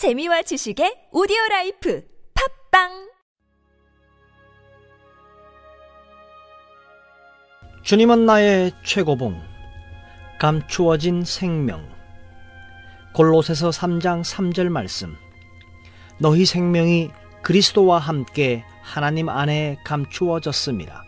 재미와 지식의 오디오 life 팟빵 주님은 나의 최고봉, 감추어진 생명. 골로새서 3장 3절 말씀. 너희 생명이 그리스도와 함께 하나님 안에 감추어졌습니다.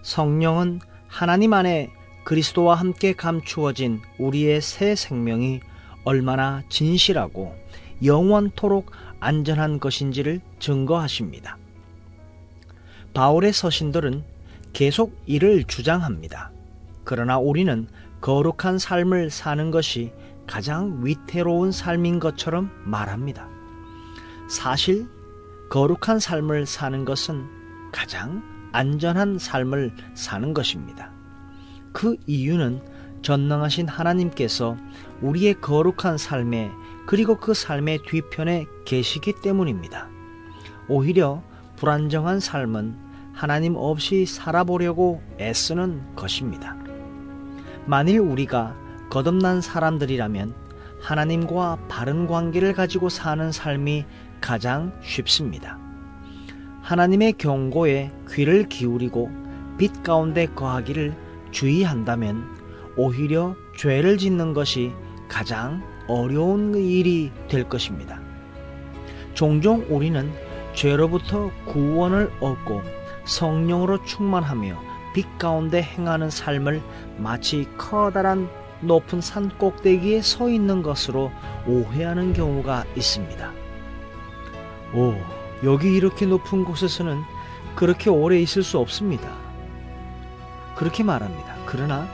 성령은 하나님 안에 그리스도와 함께 감추어진 우리의 새 생명이 얼마나 진실하고 영원토록 안전한 것인지를 증거하십니다. 바울의 서신들은 계속 이를 주장합니다. 그러나 우리는 거룩한 삶을 사는 것이 가장 위태로운 삶인 것처럼 말합니다. 사실 거룩한 삶을 사는 것은 가장 안전한 삶을 사는 것입니다. 그 이유는 전능하신 하나님께서 우리의 거룩한 삶에 그리고 그 삶의 뒤편에 계시기 때문입니다. 오히려 불안정한 삶은 하나님 없이 살아보려고 애쓰는 것입니다. 만일 우리가 거듭난 사람들이라면 하나님과 바른 관계를 가지고 사는 삶이 가장 쉽습니다. 하나님의 경고에 귀를 기울이고 빛 가운데 거하기를 주의한다면 오히려 죄를 짓는 것이 가장 어려운 일이 될 것입니다. 종종 우리는 죄로부터 구원을 얻고 성령으로 충만하며 빛 가운데 행하는 삶을 마치 커다란 높은 산 꼭대기에 서 있는 것으로 오해하는 경우가 있습니다. 오, 여기 이렇게 높은 곳에서는 그렇게 오래 있을 수 없습니다. 그렇게 말합니다. 그러나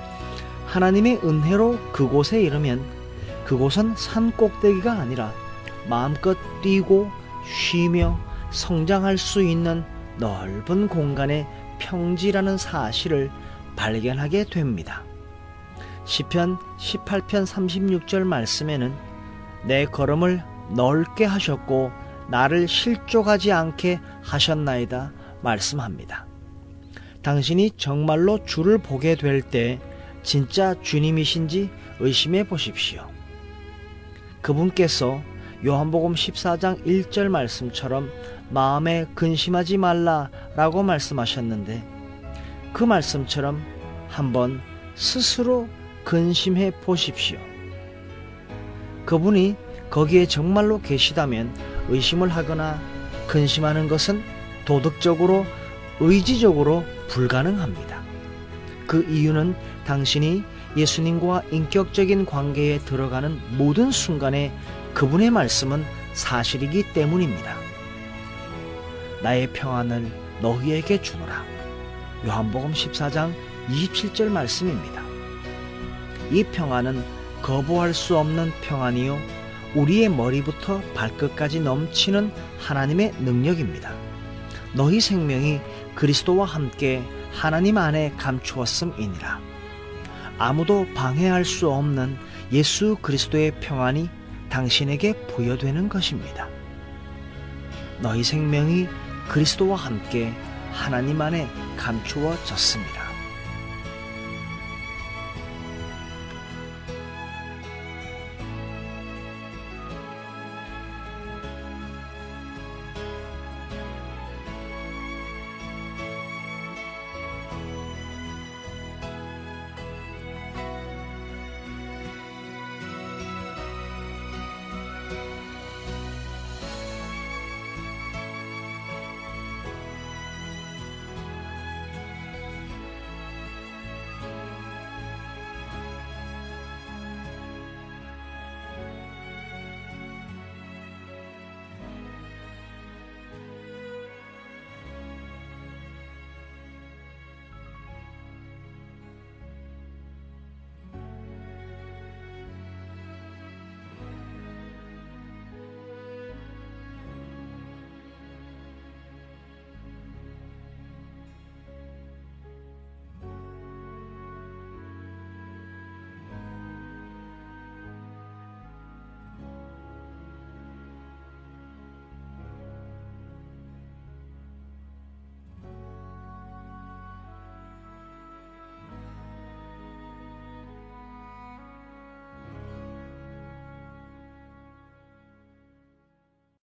하나님의 은혜로 그곳에 이르면 그곳은 산 꼭대기가 아니라 마음껏 뛰고 쉬며 성장할 수 있는 넓은 공간의 평지라는 사실을 발견하게 됩니다. 시편 18편 36절 말씀에는 내 걸음을 넓게 하셨고 나를 실족하지 않게 하셨나이다 말씀합니다. 당신이 정말로 주를 보게 될 때 진짜 주님이신지 의심해 보십시오. 그분께서 요한복음 14장 1절 말씀처럼 마음에 근심하지 말라라고 말씀하셨는데 그 말씀처럼 한번 스스로 근심해 보십시오. 그분이 거기에 정말로 계시다면 의심을 하거나 근심하는 것은 도덕적으로 의지적으로 불가능합니다. 그 이유는 당신이 예수님과 인격적인 관계에 들어가는 모든 순간에 그분의 말씀은 사실이기 때문입니다. 나의 평안을 너희에게 주노라. 요한복음 14장 27절 말씀입니다. 이 평안은 거부할 수 없는 평안이요. 우리의 머리부터 발끝까지 넘치는 하나님의 능력입니다. 너희 생명이 그리스도와 함께 하나님 안에 감추었음이니라. 아무도 방해할 수 없는 예수 그리스도의 평안이 당신에게 부여되는 것입니다. 너희 생명이 그리스도와 함께 하나님 안에 감추어졌습니다.